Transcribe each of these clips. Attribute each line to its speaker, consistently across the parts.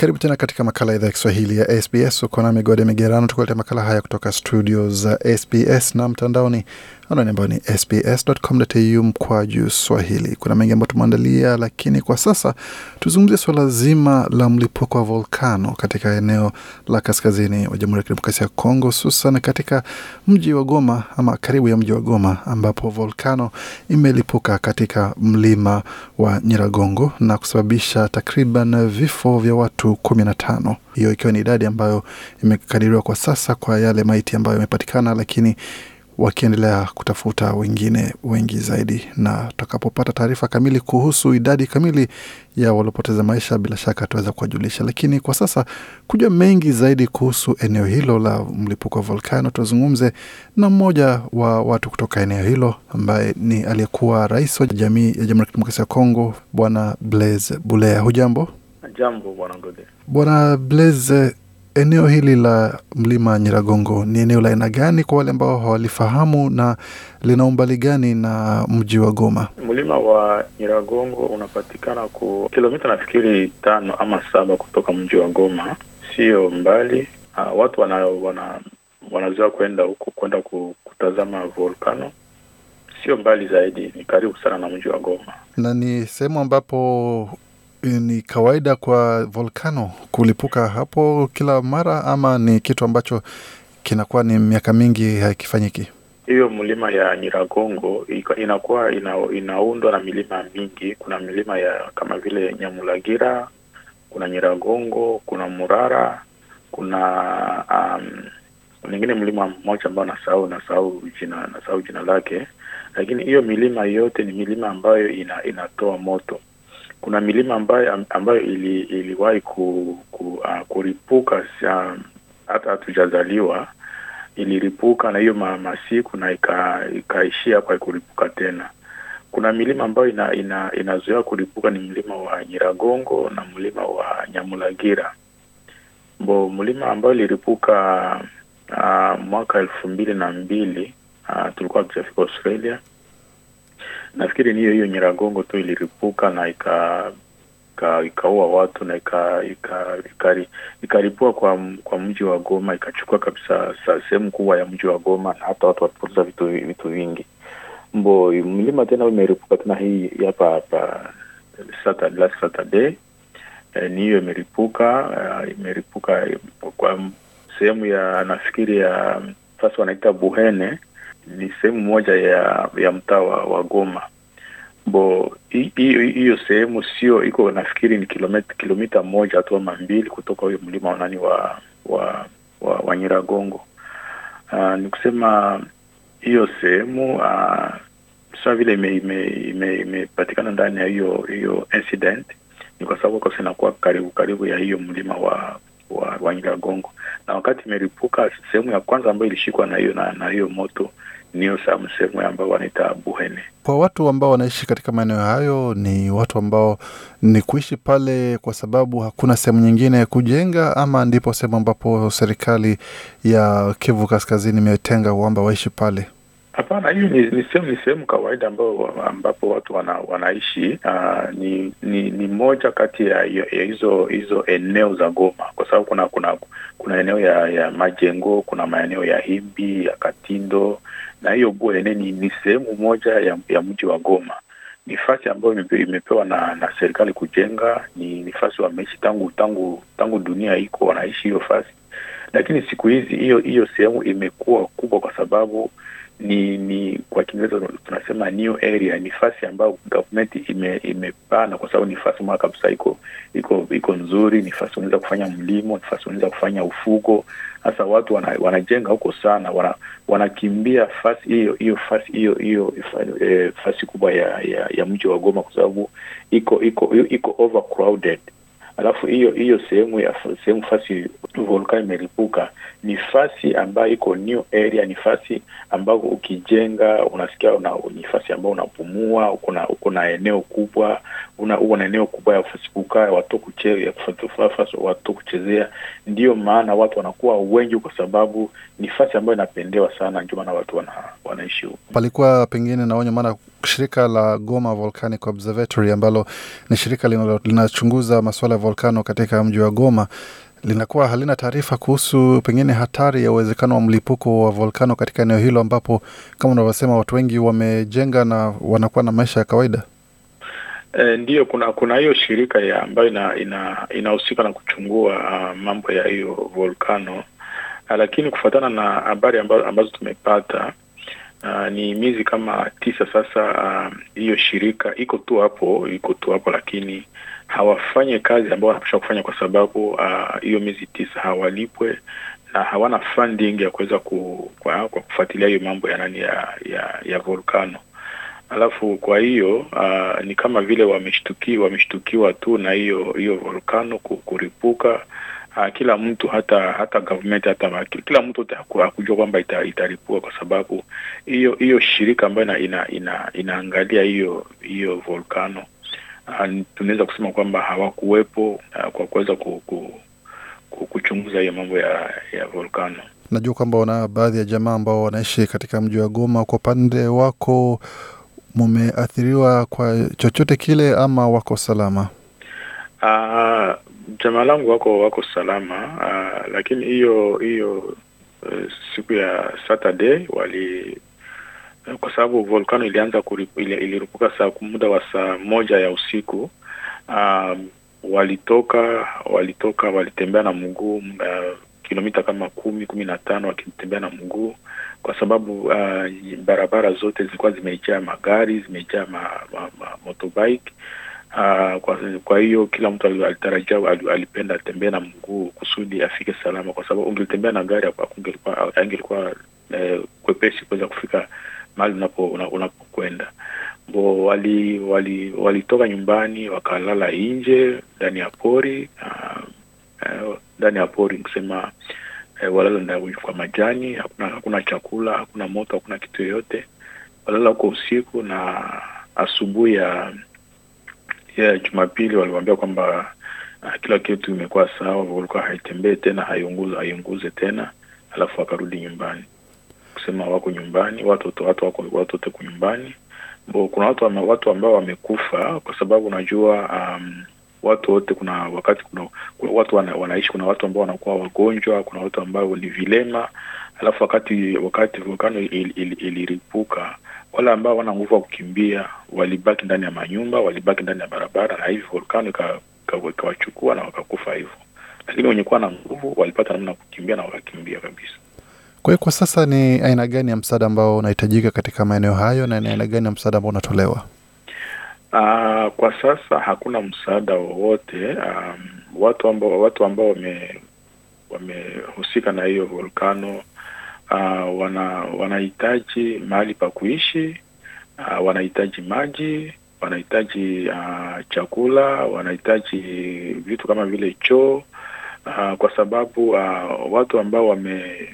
Speaker 1: Karibu tena katika makala idhaa ya Kiswahili ya SBS. Uko na Migode Migerano tukuletea makala haya kutoka studio za SBS na mtandaoni anani ambayo ni sbs.com.au mkwaju swahili. Kuna mengi ambayo tumeandalia, lakini kwa sasa tuzungumzie suala zima la mlipuko wa volkano katika eneo la kaskazini wa Jamhuri ya Kidemokrasia ya Kongo, hususan katika mji wa Goma ama karibu ya mji wa Goma ambapo volkano imelipuka katika mlima wa Nyiragongo na kusababisha takriban vifo vya watu kumi na tano, hiyo ikiwa ni idadi ambayo imekadiriwa kwa sasa kwa yale maiti ambayo yamepatikana, lakini wakiendelea kutafuta wengine wengi zaidi, na tutakapopata taarifa kamili kuhusu idadi kamili ya waliopoteza maisha, bila shaka tutaweza kuwajulisha. Lakini kwa sasa kujua mengi zaidi kuhusu eneo hilo la mlipuko wa volkano, tuzungumze na mmoja wa watu kutoka eneo hilo ambaye ni aliyekuwa rais wa jamii ya Jamhuri ya Kidemokrasia ya Kongo, Bwana Blaise Bulea. Hujambo?
Speaker 2: Jambo bwana Ngode.
Speaker 1: Bwana Blaise, eneo hili la mlima Nyiragongo ni eneo la aina gani kwa wale ambao hawalifahamu, na lina umbali gani na mji wa Goma?
Speaker 2: Mlima wa Nyiragongo unapatikana ku kilomita nafikiri tano ama saba kutoka mji wa Goma, sio mbali. Uh, watu wana, wana wanazoea kwenda huko kwenda kutazama volkano, sio mbali zaidi, ni karibu sana na mji wa Goma,
Speaker 1: na ni sehemu ambapo ni kawaida kwa volkano kulipuka hapo kila mara, ama ni kitu ambacho kinakuwa ni miaka mingi hakifanyiki?
Speaker 2: Hiyo mlima ya Nyiragongo inakuwa ina, inaundwa na milima mingi. Kuna milima ya kama vile Nyamulagira, kuna Nyiragongo, kuna Murara, kuna um, lingine mlima mmoja ambao nasahau nasahau jina nasahau jina lake, lakini hiyo milima yote ni milima ambayo ina, inatoa moto kuna milima ambayo ambayo ili, iliwahi ku, ku, uh, kuripuka hata hatujazaliwa iliripuka na hiyo masiku na ikaishia kwa kuripuka tena. Kuna milima ambayo ina, ina, inazoea kuripuka ni mlima wa Nyiragongo na mlima wa Nyamulagira. Mbo mlima ambayo iliripuka uh, mwaka elfu mbili na mbili uh, tulikuwa tukishafika Australia nafikiri ni hiyo hiyo Nyiragongo tu iliripuka na ika ikaua watu na ikaripua kwa kwa mji wa Goma, ikachukua kabisa sehemu kubwa ya mji wa Goma na hata watu walipoteza vitu vitu vingi. Mbo mlima tena imeripuka tena hii hapa hapa Saturday, Saturday e, ni hiyo imeripuka uh, imeripuka kwa sehemu ya nafikiri ya fasi wanaita Buhene ni sehemu moja ya ya mtaa wa Goma bo hiyo sehemu sio iko nafikiri ni kilomita kilomita moja tu ama mbili kutoka huyo mlima wanani wa wa wa, wa Nyiragongo. Uh, ni kusema hiyo sehemu uh, sa vile imepatikana ime, ime ndani ya hiyo hiyo incident ni kwa sababu kosa inakuwa karibu karibu ya hiyo mlima wa wa, wa Nyiragongo, na wakati imeripuka sehemu ya kwanza ambayo ilishikwa na hiyo na, na hiyo moto niyo sehemu ambao wanaita Buhene.
Speaker 1: Kwa watu ambao wanaishi katika maeneo hayo, ni watu ambao ni kuishi pale kwa sababu hakuna sehemu nyingine ya kujenga, ama ndipo sehemu ambapo serikali ya Kivu Kaskazini imetenga kwamba waishi pale?
Speaker 2: Hapana, hiyo ni, ni sehemu ni sehemu kawaida ambao ambapo watu wana, wanaishi. Uh, ni, ni ni moja kati ya, ya hizo hizo eneo za Goma, kwa sababu kuna kuna kuna eneo ya, ya Majengo, kuna maeneo ya Himbi ya Katindo na hiyo Buhene ni, ni sehemu moja ya, ya mji wa Goma. Ni fasi ambayo imepewa na, na serikali kujenga. Ni, nifasi wameishi tangu tangu tangu dunia iko wanaishi hiyo fasi, lakini siku hizi hiyo hiyo sehemu imekuwa kubwa kwa sababu ni ni kwa Kiingereza tunasema new area. Ni fasi ambayo government ime imepana kwa sababu ni fasi moja kabisa iko iko iko nzuri. Ni fasi unaweza kufanya mlimo, ni fasi unaweza kufanya ufugo. Sasa watu wana, wanajenga huko sana, wana, wanakimbia fasi hiyo hiyo fasi hiyo hiyo e, fasi kubwa ya, ya, ya mji wa Goma kwa sababu iko iko iko overcrowded. Alafu hiyo hiyo sehemu ya sehemu fasi volkano imelipuka ni fasi ambayo iko new area, ni fasi ambayo ukijenga unasikia una, ni fasi ambayo unapumua, uko na eneo kubwa, uko na eneo kubwa ya kukaa, watu kuchezea, watu kuchezea. Ndiyo maana watu wanakuwa wengi, kwa sababu ni fasi ambayo inapendewa sana, ndio maana watu wana, wanaishi huko.
Speaker 1: Palikuwa pengine naonyo, maana shirika la Goma Volcanic Observatory ambalo ni shirika linachunguza masuala ya volkano katika mji wa Goma linakuwa halina taarifa kuhusu pengine hatari ya uwezekano wa mlipuko wa volkano katika eneo hilo ambapo kama unavyosema watu wengi wamejenga na wanakuwa na maisha ya kawaida.
Speaker 2: E, ndiyo kuna kuna hiyo shirika ya ambayo ina ina inahusika na kuchungua uh, mambo ya hiyo volcano uh, lakini kufuatana na habari ambazo tumepata uh, ni miezi kama tisa sasa uh, hiyo shirika iko tu hapo iko tu hapo lakini hawafanye kazi ambao wanapaswa kufanya kwa sababu uh, hiyo miezi tisa hawalipwe na hawana funding ya kuweza ku, kwa, kwa kufuatilia hiyo mambo ya nani ya ya, ya volcano. Alafu kwa hiyo uh, ni kama vile wameshtukiwa wameshtukiwa tu na hiyo hiyo volcano kuripuka uh, kila mtu hata hata government hata kila mtu hakujua kwamba ita, italipua kwa sababu hiyo hiyo shirika ambayo ina, ina, ina, inaangalia hiyo hiyo volcano uh, tunaweza kusema kwamba hawakuwepo uh, kwa kuweza ku, ku, ku, kuchunguza hiyo mambo ya ya volcano
Speaker 1: Najua kwamba wana baadhi ya jamaa ambao wanaishi katika mji wa Goma. Kwa upande wako, mumeathiriwa kwa chochote kile ama wako salama?
Speaker 2: Uh, jamaa langu wako wako salama uh, lakini hiyo hiyo uh, siku ya Saturday wali kwa sababu volcano ilianza kuripu, ili, iliripuka saa muda wa saa moja ya usiku um, walitoka walitoka walitembea na mguu uh, kilomita kama kumi kumi na tano wakitembea na mguu kwa sababu uh, barabara zote zilikuwa zimejaa magari zimejaa ma, ma, ma, motorbike Uh, kwa, kwa hiyo kila mtu alitarajia ali- alipenda atembee na mguu kusudi afike salama, kwa sababu ungelitembea na gari angelikuwa eh, kwepesi kuweza kufika mahali unapokwenda una-. Bo wali wali walitoka nyumbani wakalala nje ndani ya pori uh, eh, ndani ya pori nikusema eh, walala kwa majani, hakuna hakuna chakula, hakuna moto, hakuna kitu yoyote. Walala huko usiku na asubuhi ya ya Jumapili waliwaambia kwamba uh, kila kitu imekuwa sawa, walikuwa haitembee tena, haiunguze haiunguze tena, alafu wakarudi nyumbani kusema wako nyumbani, watoto watu wako wote kwa nyumbani. Kuna watu wame, watu ambao wamekufa kwa sababu unajua um, watu wote kuna wakati kuna, kuna watu wana, wanaishi kuna watu ambao wanakuwa wagonjwa, kuna watu ambao ni vilema, alafu wakati wakati volkano il- il- iliripuka wale ambao wana nguvu wa kukimbia walibaki ndani ya manyumba, walibaki ndani ya barabara, na hivi volkano ika- ika- ikawachukua na wakakufa hivyo. Lakini wenye kuwa na nguvu walipata namna kukimbia na wakakimbia kabisa.
Speaker 1: Kwa hiyo kwa sasa ni aina gani ya msaada ambao unahitajika katika maeneo hayo na ni aina gani ya msaada ambao unatolewa?
Speaker 2: Uh, kwa sasa hakuna msaada wowote. Um, watu ambao watu ambao wame wamehusika na hiyo volkano uh, wana wanahitaji mahali pa kuishi uh, wanahitaji maji, wanahitaji uh, chakula, wanahitaji vitu kama vile choo uh, kwa sababu uh, watu ambao wame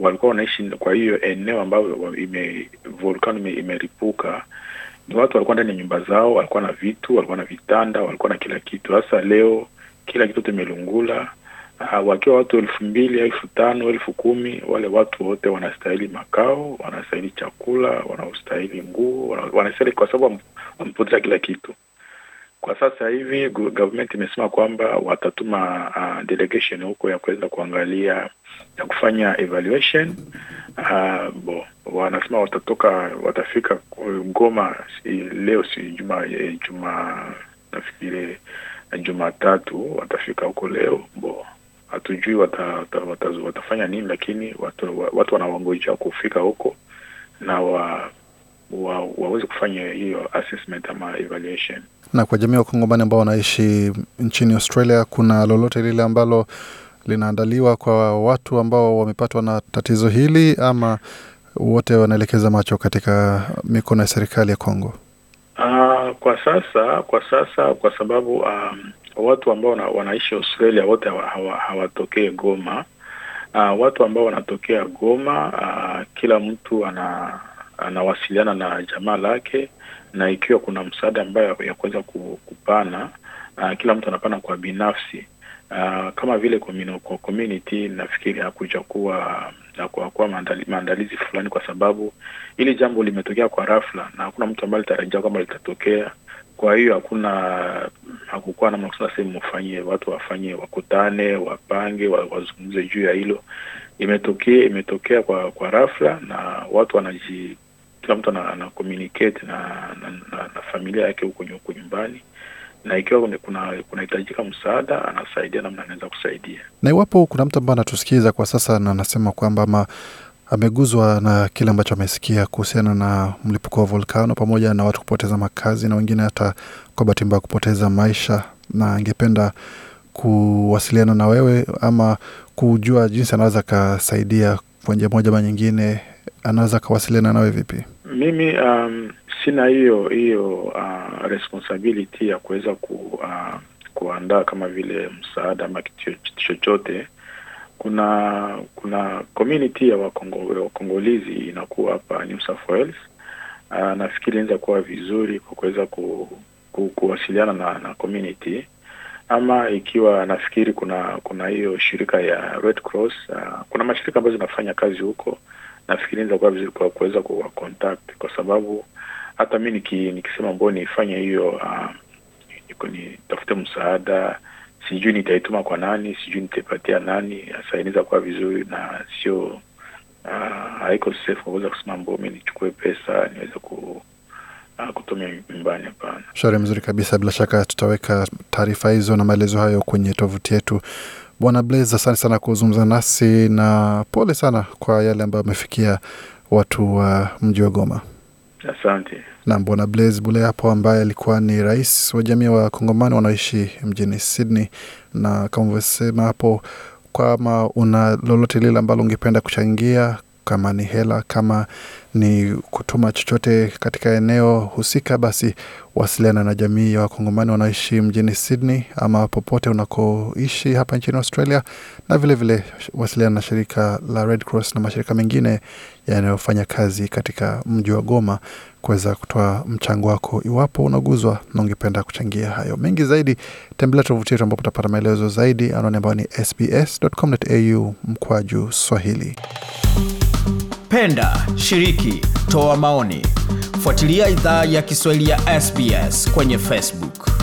Speaker 2: walikuwa wanaishi kwa hiyo eneo ambayo ime volkano ime, imeripuka ni watu walikuwa ndani ya nyumba zao, walikuwa na vitu, walikuwa na vitanda, walikuwa na kila kitu. Sasa leo kila kitu tumelungula. Uh, wakiwa watu elfu mbili elfu tano elfu kumi wale watu wote wanastahili makao, wanastahili chakula, wanastahili nguo, wana- wanastahili kwa sababu wamepoteza kila kitu. Kwa sasa hivi government imesema kwamba watatuma uh, delegation huko ya kuweza kuangalia ya kufanya evaluation uh, bo wanasema watatoka watafika Goma si, leo si juma eh, juma nafikiri Jumatatu watafika huko leo bo hatujui wata, wata, wata, watafanya nini, lakini watu, wa- watu wanawangoja kufika huko na wa, wa, waweze kufanya hiyo assessment ama evaluation.
Speaker 1: Na kwa jamii wa Kongomani ambao wanaishi nchini Australia, kuna lolote lile ambalo linaandaliwa kwa watu ambao wamepatwa na tatizo hili ama wote wanaelekeza macho katika mikono ya serikali ya Kongo?
Speaker 2: Kwa sasa kwa sasa kwa sababu um, watu ambao wana, wanaishi Australia wote hawatokee hawa- Goma. Uh, watu ambao wanatokea Goma uh, kila mtu ana anawasiliana na jamaa lake, na ikiwa kuna msaada ambayo ya kuweza kupana uh, kila mtu anapana kwa binafsi uh, kama vile community, community nafikiri hakuja kuwa na kuwa maandali, maandalizi fulani, kwa sababu hili jambo limetokea kwa rafla na hakuna mtu ambaye alitarajia kwamba litatokea. Kwa hiyo hakuna hakukuwa na makusudi sehemu mfanyie watu wafanye wakutane, wapange, wazungumze juu ya hilo. Imetokea imetokea kwa kwa rafla na watu wanaji, kila mtu ana communicate na na, na, na familia yake huko nyumbani na ikiwa kuna kunahitajika msaada anasaidia namna anaweza kusaidia.
Speaker 1: Na iwapo kuna mtu ambaye anatusikiza kwa sasa na anasema kwamba ama ameguzwa na kile ambacho amesikia kuhusiana na mlipuko wa volkano pamoja na watu kupoteza makazi na wengine hata kwa bahati mbaya kupoteza maisha, na angependa kuwasiliana na wewe ama kujua jinsi anaweza akasaidia kwa njia moja ama nyingine, anaweza akawasiliana nawe vipi?
Speaker 2: Mimi um, sina hiyo hiyo uh, responsibility ya kuweza ku, uh, kuandaa kama vile msaada ama kitu chochote. Kuna kuna community ya Wakongo, Wakongolizi inakuwa hapa New South Wales. Uh, nafikiri inaweza kuwa vizuri kwa kuweza ku, ku, kuwasiliana na, na community ama ikiwa nafikiri kuna kuna hiyo shirika ya Red Cross uh, kuna mashirika ambayo zinafanya kazi huko, nafikiri inaweza kuwa vizuri kwa kuweza kuwa contact kwa sababu hata mi niki, nikisema mbao niifanye hiyo uh, nitafute msaada, sijui nitaituma kwa nani, sijui nitaipatia nani. Sasa inaweza kuwa vizuri na sio uh, haiko safe kuweza kusema mbao mi nichukue pesa niweze ku uh, kutumia nyumbani. Hapana.
Speaker 1: Shauri mzuri kabisa. Bila shaka tutaweka taarifa hizo na maelezo hayo kwenye tovuti yetu. Bwana Blaze, asante sana kuzungumza nasi na pole sana kwa yale ambayo amefikia watu wa uh, mji wa Goma.
Speaker 2: Asante.
Speaker 1: Na Bwana Blaise Bule hapo ambaye alikuwa ni rais wa jamii wa Kongomani wanaoishi mjini Sydney, na kama ulivyosema hapo, kama una lolote lile ambalo ungependa kuchangia, kama ni hela, kama ni kutuma chochote katika eneo husika, basi wasiliana na jamii ya Wakongomani wanaoishi mjini Sydney ama popote unakoishi hapa nchini Australia, na vilevile vile wasiliana na shirika la Red Cross na mashirika mengine yanayofanya kazi katika mji wa Goma kuweza kutoa mchango wako iwapo unaguzwa na ungependa kuchangia hayo. Mengi zaidi, tembelea tovuti yetu ambapo utapata maelezo zaidi, anwani ambayo ni sbs.com.au mkwaju Swahili.
Speaker 3: Penda, shiriki, toa maoni, fuatilia idhaa ya Kiswahili ya SBS kwenye Facebook.